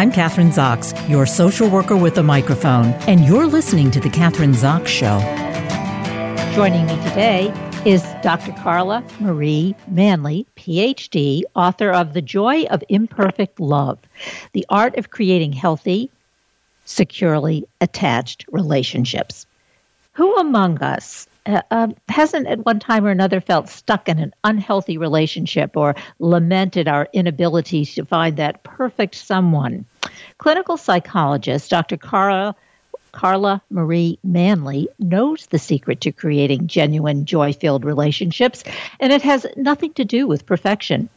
I'm Kathryn Zox, your social worker with a microphone, and you're listening to The Kathryn Zox Show. Joining me today is Dr. Carla Marie Manly, PhD, author of The Joy of Imperfect Love The Art of Creating Healthy, Securely Attached Relationships. Who among us uh, uh, hasn't at one time or another felt stuck in an unhealthy relationship or lamented our inability to find that perfect someone? Clinical psychologist Dr. Carla Carla Marie Manly knows the secret to creating genuine, joy filled relationships, and it has nothing to do with perfection.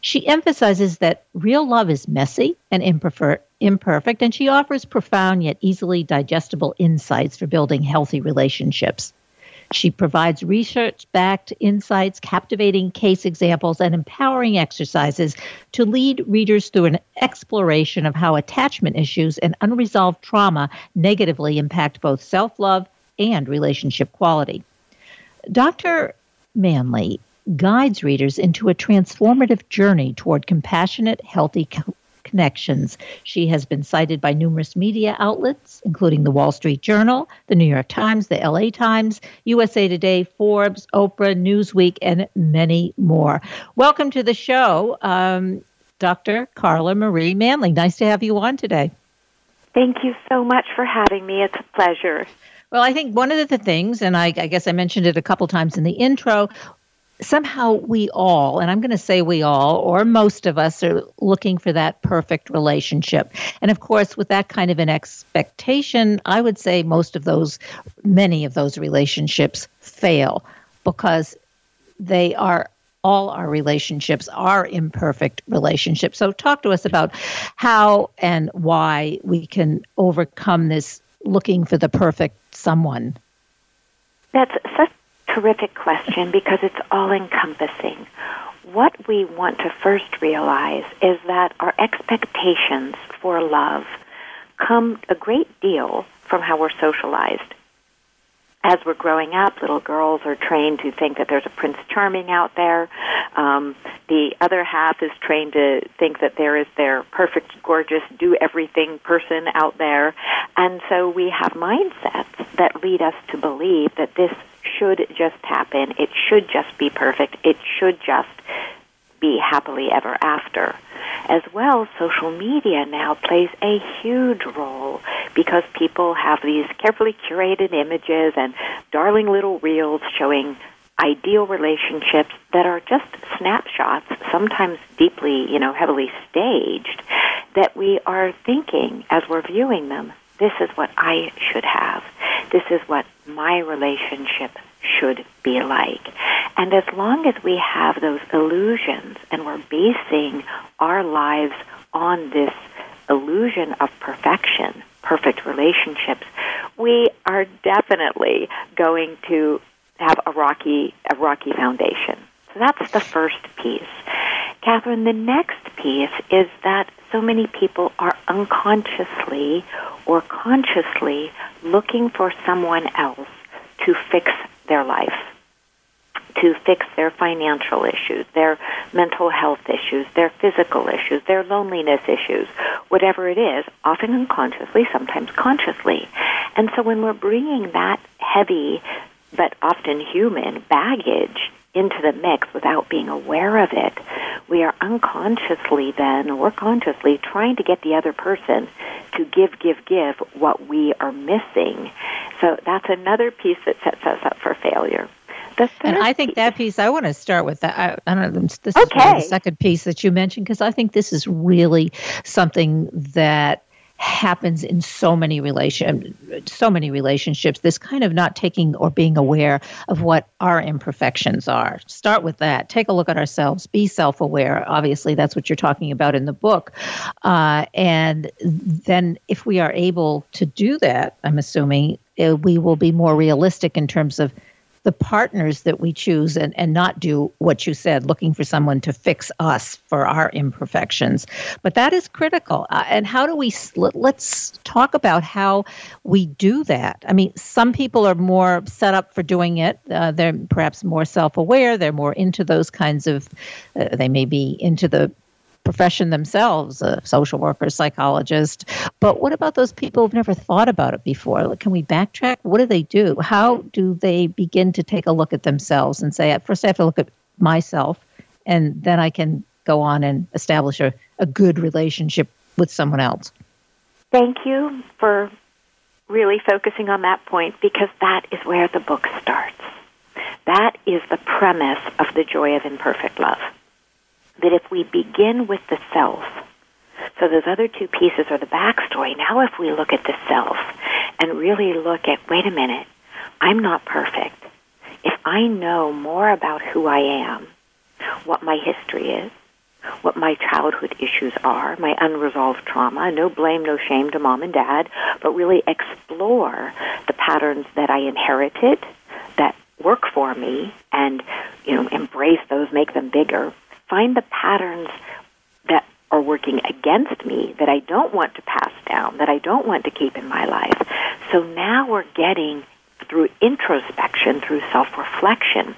She emphasizes that real love is messy and imperfect, and she offers profound yet easily digestible insights for building healthy relationships. She provides research backed insights, captivating case examples, and empowering exercises to lead readers through an exploration of how attachment issues and unresolved trauma negatively impact both self love and relationship quality. Dr. Manly guides readers into a transformative journey toward compassionate, healthy connections. She has been cited by numerous media outlets, including the Wall Street Journal, the New York Times, the LA Times, USA Today, Forbes, Oprah, Newsweek, and many more. Welcome to the show, um, Dr. Carla Marie Manly. Nice to have you on today. Thank you so much for having me. It's a pleasure. Well, I think one of the things, and I, I, guess I mentioned it a couple times in the intro, somehow we all, and I'm going to say we all, or most of us, are looking for that perfect relationship. And of course, with that kind of an expectation, I would say most of those, many of those relationships fail because they are all our relationships are imperfect relationships. So, talk to us about how and why we can overcome this looking for the perfect someone. That's such terrific question because it's all encompassing. What we want to first realize is that our expectations for love come a great deal from how we're socialized. As we're growing up, little girls are trained to think that there's a Prince Charming out there. Um, the other half is trained to think that there is their perfect, gorgeous, do everything person out there. And so we have mindsets that lead us to believe that this should just happen. It should just be perfect. It should just be happily ever after. As well, social media now plays a huge role because people have these carefully curated images and darling little reels showing ideal relationships that are just snapshots, sometimes deeply, you know, heavily staged, that we are thinking as we're viewing them, this is what I should have. This is what my relationship should be like. And as long as we have those illusions and we're basing our lives on this illusion of perfection, perfect relationships, we are definitely going to have a rocky a rocky foundation. So that's the first piece. Kathryn, the next piece is that so many people are unconsciously or consciously looking for someone else to fix their life, to fix their financial issues, their mental health issues, their physical issues, their loneliness issues, whatever it is, often unconsciously, sometimes consciously. And so when we're bringing that heavy but often human baggage into the mix without being aware of it, we are unconsciously then or consciously trying to get the other person to give, give, give what we are missing. So that's another piece that sets us up for failure. and I think that piece, I want to start with that. I, I don't know, this okay. is the second piece that you mentioned because I think this is really something that happens in so many relation so many relationships this kind of not taking or being aware of what our imperfections are. Start with that. Take a look at ourselves. Be self-aware. Obviously that's what you're talking about in the book. Uh, and then if we are able to do that i'm assuming uh, we will be more realistic in terms of the partners that we choose and, and not do what you said, looking for someone to fix us for our imperfections. But that is critical. Uh, and how do we, let's talk about how we do that. I mean, some people are more set up for doing it. Uh, they're perhaps more self aware. They're more into those kinds of, uh, they may be into the profession themselves, a social worker, psychologist. But what about those people who've never thought about it before? Like, can we backtrack? What do they do? How do they begin to take a look at themselves and say, first I have to look at myself, and then I can go on and establish a, a good relationship with someone else? Thank you for really focusing on that point because that is where the book starts. That is the premise of the joy of imperfect love. That if we begin with the self, so those other two pieces are the backstory. Now, if we look at the self and really look at, wait a minute, I'm not perfect. If I know more about who I am, what my history is, what my childhood issues are, my unresolved trauma, no blame, no shame to mom and dad, but really explore the patterns that I inherited that work for me and, you know, embrace those, make them bigger. Find the patterns that are working against me that I don't want to pass down, that I don't want to keep in my life. So now we're getting through introspection, through self reflection,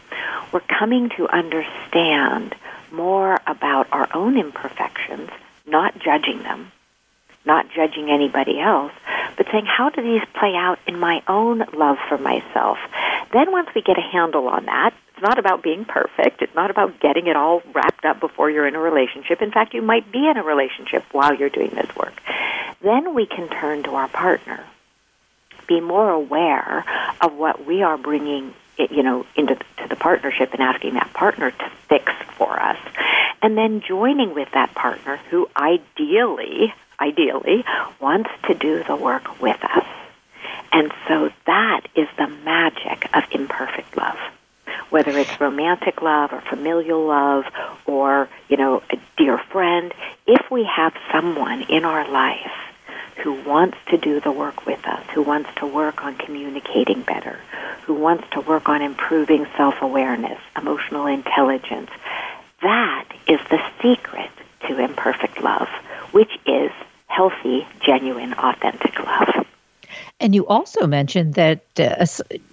we're coming to understand more about our own imperfections, not judging them, not judging anybody else, but saying, how do these play out in my own love for myself? Then once we get a handle on that, it's not about being perfect. It's not about getting it all wrapped up before you're in a relationship. In fact, you might be in a relationship while you're doing this work. Then we can turn to our partner. Be more aware of what we are bringing you know, into to the partnership and asking that partner to fix for us, and then joining with that partner who ideally, ideally wants to do the work with us. And so that is the magic of imperfect love. Whether it's romantic love or familial love or, you know, a dear friend, if we have someone in our life who wants to do the work with us, who wants to work on communicating better, who wants to work on improving self awareness, emotional intelligence. That is the secret to imperfect love, which is healthy, genuine, authentic love. And you also mentioned that uh,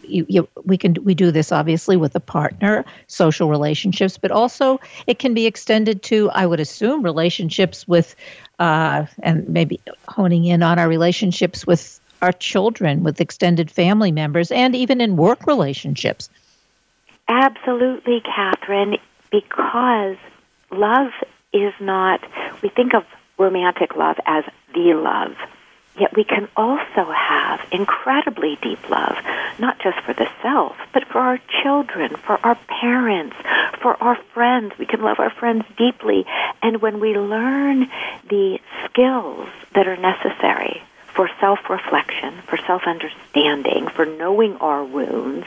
you, you, we can we do this obviously with a partner, social relationships, but also it can be extended to, I would assume, relationships with, uh, and maybe honing in on our relationships with our children, with extended family members, and even in work relationships. Absolutely, Kathryn, because love is not, we think of romantic love as the love. Yet we can also have incredibly deep love, not just for the self, but for our children, for our parents, for our friends. We can love our friends deeply. And when we learn the skills that are necessary for self reflection, for self understanding, for knowing our wounds,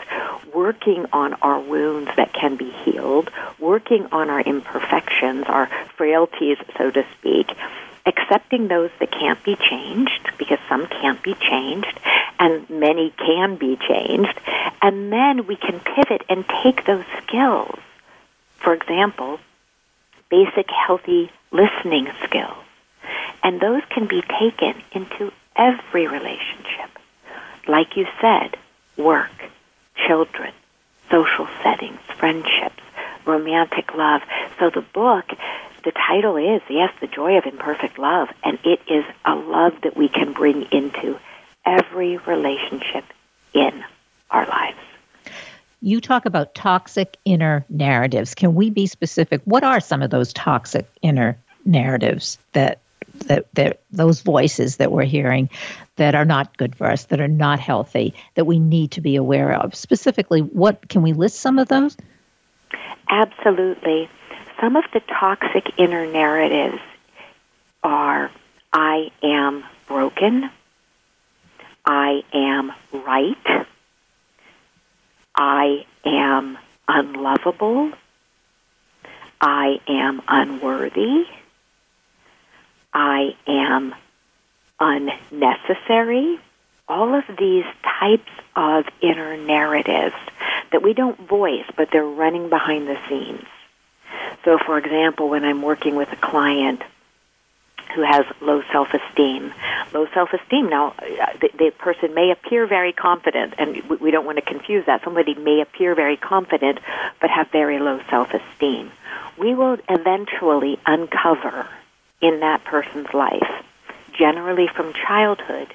working on our wounds that can be healed, working on our imperfections, our frailties, so to speak, accepting those that can't be changed, because some can't be changed, and many can be changed, and then we can pivot and take those skills. For example, basic healthy listening skills. And those can be taken into every relationship. Like you said, work, children, social settings, friendships, romantic love. So the book, the title is, yes, The Joy of Imperfect Love, and it is a love that we can bring into every relationship in our lives. You talk about toxic inner narratives. Can we be specific? What are some of those toxic inner narratives that that, that those voices that we're hearing that are not good for us, that are not healthy, that we need to be aware of. Specifically, what can we list some of those? Absolutely. Some of the toxic inner narratives are I am broken, I am right, I am unlovable, I am unworthy. I am unnecessary. All of these types of inner narratives that we don't voice, but they're running behind the scenes. So, for example, when I'm working with a client who has low self-esteem, low self-esteem. Now, uh, the, the person may appear very confident, and we, we don't want to confuse that. Somebody may appear very confident, but have very low self-esteem. we will eventually uncover in that person's life, generally from childhood,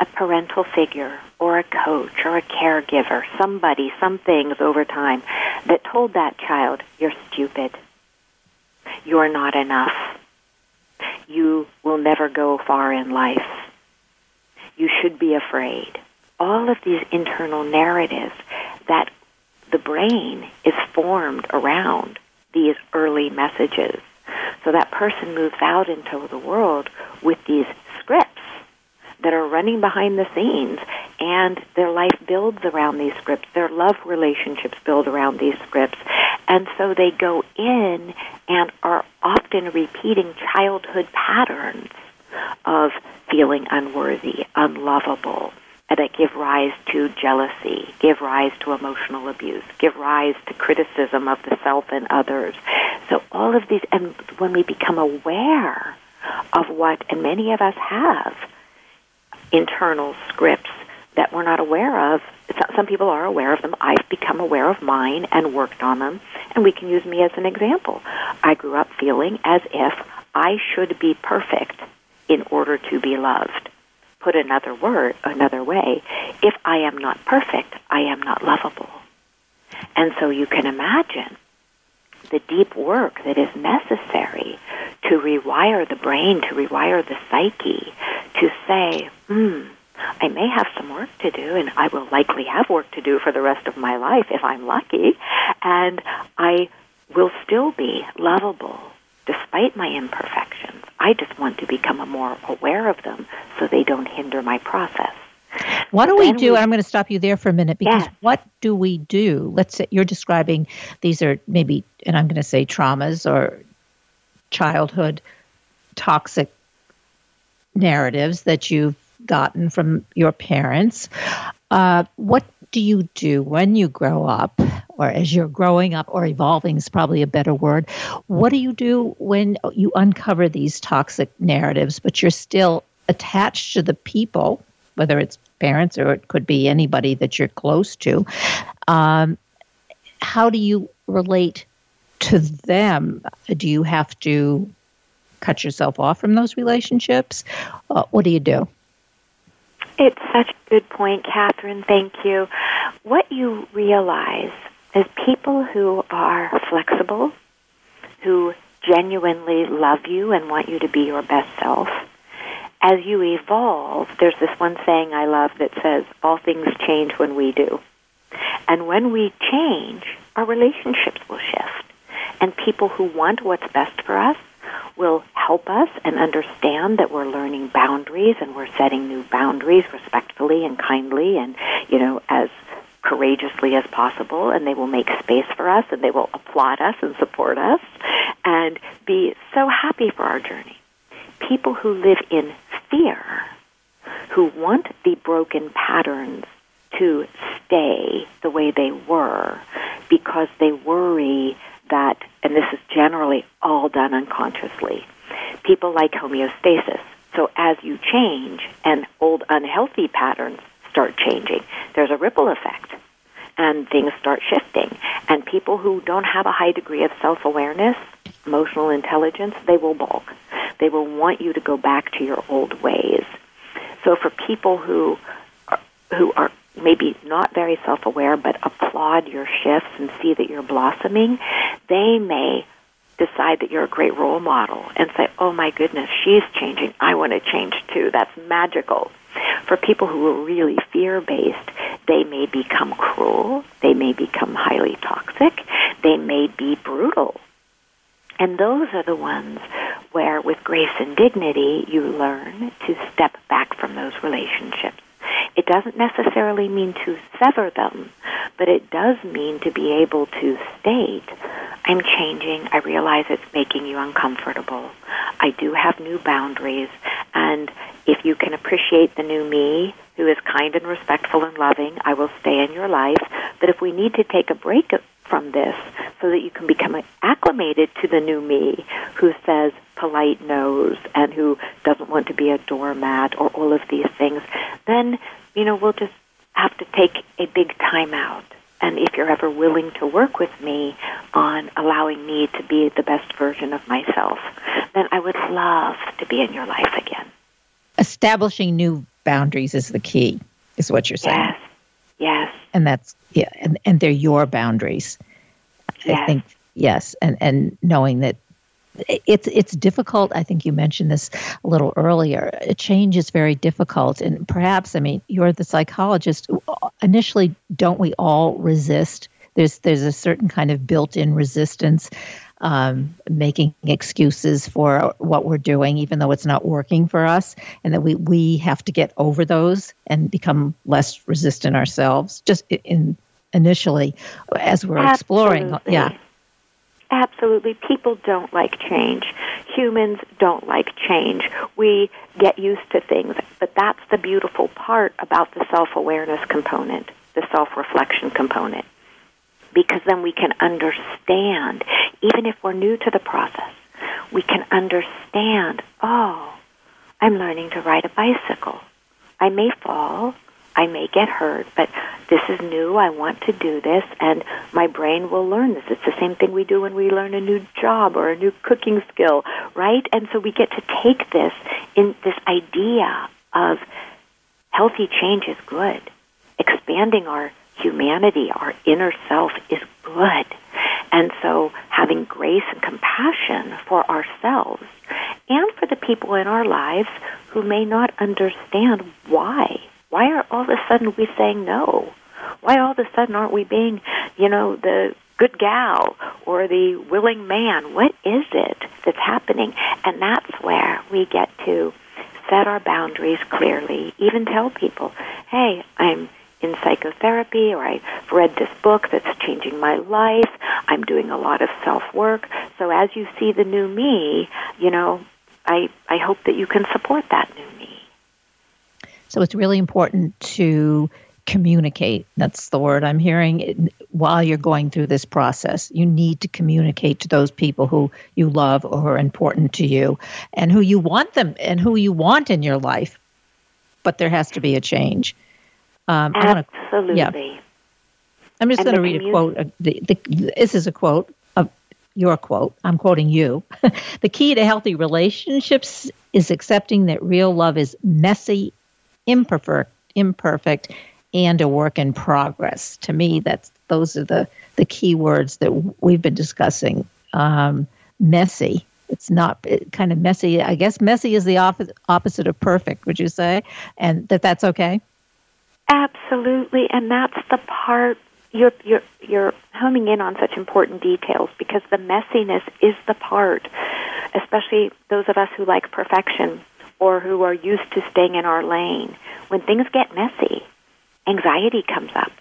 a parental figure or a coach or a caregiver, somebody, some things over time that told that child, you're stupid. You're not enough. You will never go far in life. You should be afraid. All of these internal narratives that the brain is formed around these early messages. So that person moves out into the world with these scripts that are running behind the scenes and their life builds around these scripts. Their love relationships build around these scripts. And so they go in and are often repeating childhood patterns of feeling unworthy, unlovable, that give rise to jealousy, give rise to emotional abuse, give rise to criticism of the self and others. So all of these, and when we become aware of what, and many of us have, internal scripts that we're not aware of. Some people are aware of them. I've become aware of mine and worked on them, and we can use me as an example. I grew up feeling as if I should be perfect in order to be loved. Put another word, another way, if I am not perfect, I am not lovable. And so you can imagine the deep work that is necessary to rewire the brain, to rewire the psyche, to say, hmm, I may have some work to do, and I will likely have work to do for the rest of my life if I'm lucky, and I will still be lovable despite my imperfections. I just want to become more aware of them so they don't hinder my process. What do we do? We, I'm going to stop you there for a minute because yes. what do we do? Let's say you're describing these are maybe, and I'm going to say traumas or childhood toxic narratives that you've gotten from your parents. Uh, what do you do when you grow up, or as you're growing up, or evolving is probably a better word? What do you do when you uncover these toxic narratives, but you're still attached to the people, whether it's parents or it could be anybody that you're close to? Um, how do you relate to them? Do you have to cut yourself off from those relationships? Uh, what do you do? It's such a good point, Kathryn. Thank you. What you realize is people who are flexible, who genuinely love you and want you to be your best self, as you evolve, there's this one saying I love that says, all things change when we do. And when we change, our relationships will shift. And people who want what's best for us will help us and understand that we're learning boundaries and we're setting new boundaries respectfully and kindly and, you know, as courageously as possible and they will make space for us and they will applaud us and support us and be so happy for our journey. People who live in fear, who want the broken patterns to stay the way they were because they worry that, and this is generally all done unconsciously, people like homeostasis. So as you change and old unhealthy patterns start changing, there's a ripple effect and things start shifting. And people who don't have a high degree of self awareness, emotional intelligence, they will balk. They will want you to go back to your old ways. So for people who are, who are maybe not very self aware but applaud your shifts and see that you're blossoming, they may decide that you're a great role model and say, oh my goodness, she's changing. I want to change too. That's magical. For people who are really fear based, they may become cruel. They may become highly toxic. They may be brutal. And those are the ones where, with grace and dignity, you learn to step back from those relationships it doesn't necessarily mean to sever them, but it does mean to be able to state, I'm changing. I realize it's making you uncomfortable. I do have new boundaries. And if you can appreciate the new me, who is kind and respectful and loving, I will stay in your life. But if we need to take a break from this so that you can become acclimated to the new me who says polite no's and who doesn't want to be a doormat or all of these things, then you know, we'll just have to take a big time out and if you're ever willing to work with me on allowing me to be the best version of myself, then I would love to be in your life again. Establishing new boundaries is the key, is what you're saying. Yes. Yes. And that's yeah, and, and they're your boundaries. Yes. I think yes, and and knowing that it's it's difficult. I think you mentioned this a little earlier. Change is very difficult, and perhaps I mean you're the psychologist. Initially, don't we all resist? There's there's a certain kind of built-in resistance, um, making excuses for what we're doing, even though it's not working for us, and that we we have to get over those and become less resistant ourselves. Just in initially, as we're Absolutely. exploring, yeah Absolutely. People don't like change. Humans don't like change. We get used to things. But that's the beautiful part about the self awareness component, the self reflection component. Because then we can understand, even if we're new to the process, we can understand, oh, I'm learning to ride a bicycle. I may fall, I may get hurt, but this is new. I want to do this, and my brain will learn this. It's the same thing we do when we learn a new job or a new cooking skill, right? And so we get to take this in this idea of healthy change is good. Expanding our humanity, our inner self is good. And so having grace and compassion for ourselves and for the people in our lives who may not understand why why are all of a sudden we saying no? Why all of a sudden aren't we being, you know, the good gal or the willing man? What is it that's happening? And that's where we get to set our boundaries clearly, even tell people, hey, I'm in psychotherapy or I've read this book that's changing my life. I'm doing a lot of self work. So as you see the new me, you know, I, I hope that you can support that new. So it's really important to communicate. That's the word I'm hearing while you're going through this process. You need to communicate to those people who you love or who are important to you and who you want them and who you want in your life. But there has to be a change. Um, Absolutely. Wanna, yeah. I'm just going to read a quote. the, the, this is a quote of your quote. I'm quoting you. the key to healthy relationships is accepting that real love is messy imperfect, imperfect, and a work in progress. To me, that's those are the the key words that we've been discussing. Um, messy. It's not it, kind of messy. I guess messy is the opposite opposite of perfect. Would you say? And that that's okay. Absolutely, and that's the part you're you're you're homing in on such important details because the messiness is the part, especially those of us who like perfection or who are used to staying in our lane, when things get messy, anxiety comes up.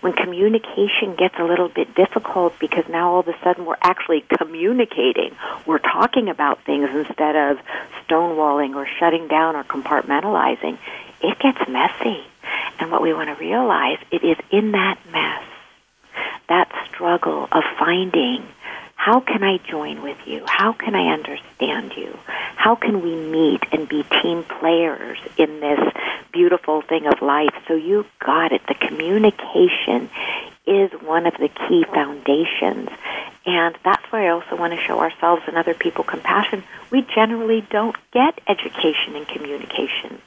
When communication gets a little bit difficult because now all of a sudden we're actually communicating, we're talking about things instead of stonewalling or shutting down or compartmentalizing, it gets messy. And what we want to realize, it is in that mess, that struggle of finding how can I join with you? How can I understand you? How can we meet and be team players in this beautiful thing of life? So you got it. The communication is one of the key foundations. And that's why I also want to show ourselves and other people compassion. We generally don't get education in communication.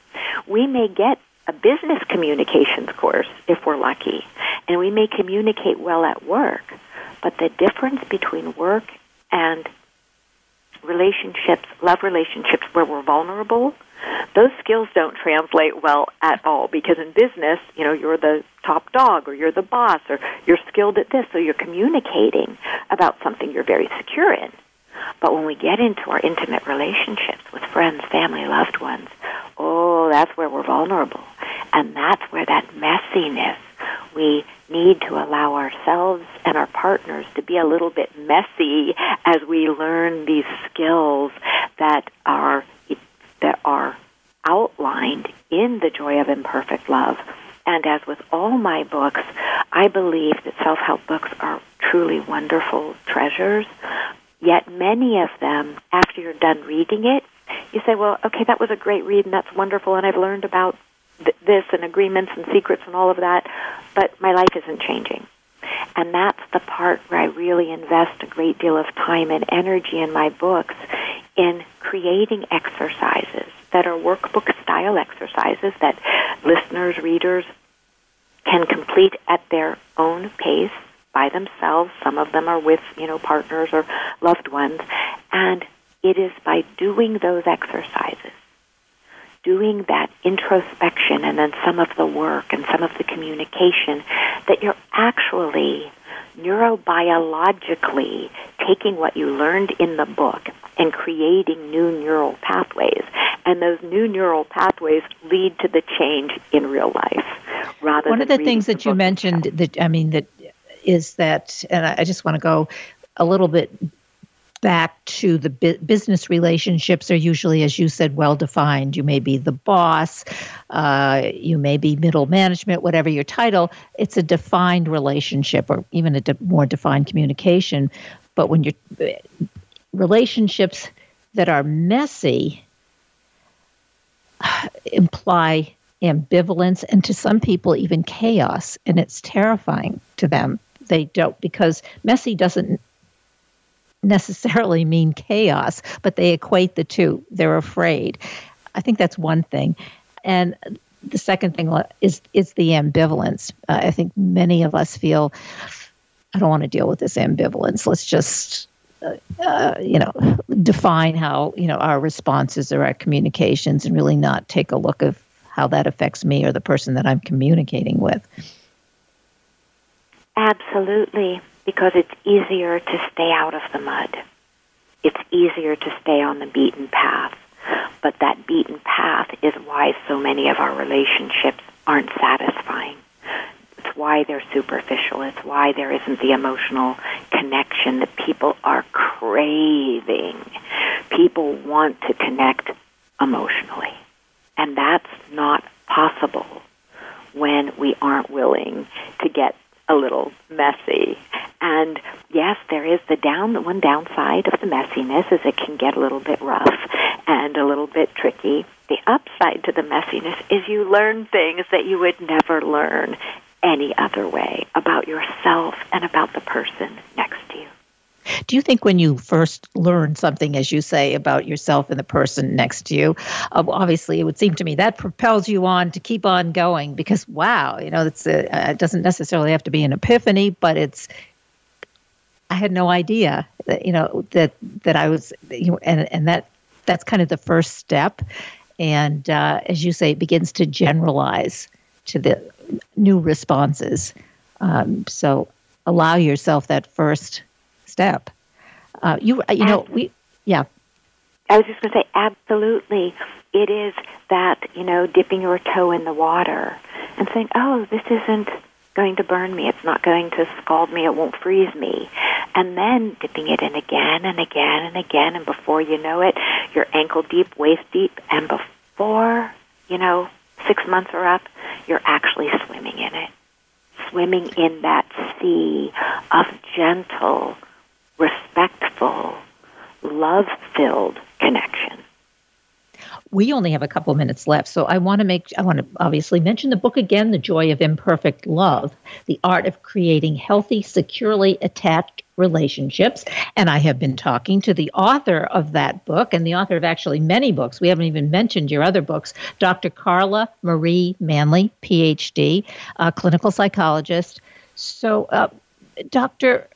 We may get a business communications course if we're lucky, and we may communicate well at work. But the difference between work and relationships, love relationships where we're vulnerable, those skills don't translate well at all because in business, you know, you're the top dog or you're the boss or you're skilled at this, so you're communicating about something you're very secure in. But when we get into our intimate relationships with friends, family, loved ones, oh, that's where we're vulnerable. And that's where that messiness we need to allow ourselves and our partners to be a little bit messy as we learn these skills that are that are outlined in the joy of imperfect love. And as with all my books, I believe that self-help books are truly wonderful treasures. Yet many of them, after you're done reading it, you say, well, okay, that was a great read and that's wonderful and I've learned about th- this and agreements and secrets and all of that, but my life isn't changing. And that's the part where I really invest a great deal of time and energy in my books in creating exercises that are workbook style exercises that listeners, readers can complete at their own pace by themselves. Some of them are with, you know, partners or loved ones. And it is by doing those exercises, doing that introspection and then some of the work and some of the communication that you're actually neurobiologically taking what you learned in the book and creating new neural pathways. And those new neural pathways lead to the change in real life. Rather one of the things the that you mentioned that I mean that is that, and I just want to go a little bit back to the bu- business relationships are usually, as you said, well defined. You may be the boss, uh, you may be middle management, whatever your title. It's a defined relationship or even a de- more defined communication. But when you're relationships that are messy imply ambivalence and to some people even chaos and it's terrifying to them they don't because messy doesn't necessarily mean chaos but they equate the two. They're afraid. I think that's one thing. And the second thing is is the ambivalence. Uh, i think many of us feel i don't want to deal with this ambivalence. Let's just uh, you know, define how you know our responses or our communications, and really not take a look of how that affects me or the person that I'm communicating with. Absolutely, because it's easier to stay out of the mud. It's easier to stay on the beaten path. But that beaten path is why so many of our relationships aren't satisfying. It's why they're superficial. It's why there isn't the emotional connection that people are craving. People want to connect emotionally. And that's not possible when we aren't willing to get a little messy. And yes, there is the down the one downside of the messiness is it can get a little bit rough and a little bit tricky. The upside to the messiness is you learn things that you would never learn any other way about yourself and about the person next to you. Do you think when you first learn something, as you say, about yourself and the person next to you, uh, obviously it would seem to me that propels you on to keep on going because, wow, you know, it's a, uh, it doesn't necessarily have to be an epiphany, but it's, I had no idea that, you know, that, that I was, you know, and, and that, that's kind of the first step. And uh, as you say, it begins to generalize to the new responses. Um, so allow yourself that first step. Uh, you you know we yeah. I was just going to say absolutely. It is that you know dipping your toe in the water and saying, "Oh, this isn't going to burn me. It's not going to scald me. It won't freeze me." And then dipping it in again and again and again, and before you know it, you're ankle deep, waist deep, and before you know six months are up, you're actually swimming in it. Swimming in that sea of gentle, respectful, love filled connection. We only have a couple minutes left, so I want to make I want to obviously mention the book again, The Joy of Imperfect Love, The Art of Creating Healthy, Securely Attached relationships. And I have been talking to the author of that book and the author of actually many books. We haven't even mentioned your other books, Dr. Carla Marie Manly, PhD, clinical psychologist. So, uh, Doctor,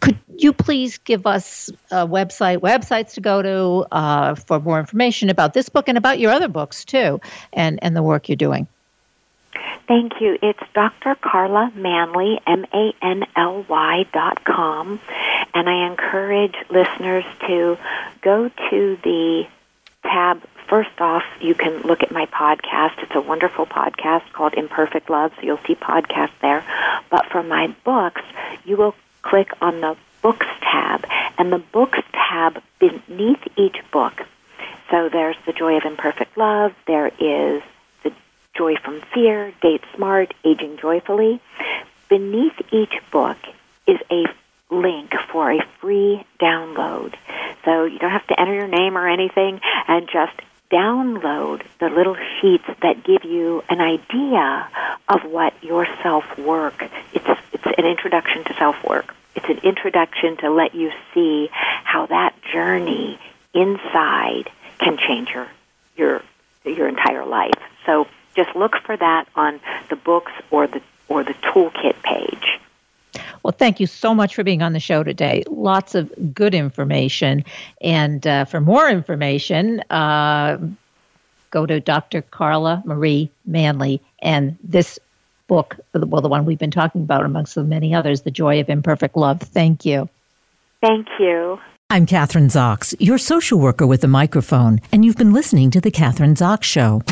could you please give us a website, websites to go to uh, for more information about this book and about your other books too, and, and the work you're doing? Thank you. It's Dr. Carla Manly, M-A-N-L-Y dot com. And I encourage listeners to go to the tab. First off, you can look at my podcast. It's a wonderful podcast called Imperfect Love, so you'll see podcasts there. But for my books, you will click on the Books tab, and the Books tab beneath each book. So there's The Joy of Imperfect Love, there is The Joy from Fear, Date Smart, Aging Joyfully. Beneath each book is a link for a free download. So you don't have to enter your name or anything and just download the little sheets that give you an idea of what your self work it's it's an introduction to self work. It's an introduction to let you see how that journey inside can change your your your entire life. So just look for that on the books or the or the toolkit page. Well, thank you so much for being on the show today. Lots of good information. And uh, for more information, uh, go to Dr. Carla Marie Manly and this book, well, the one we've been talking about amongst the many others, The Joy of Imperfect Love. Thank you. Thank you. I'm Kathryn Zox, your social worker with a microphone, and you've been listening to The Kathryn Zox Show.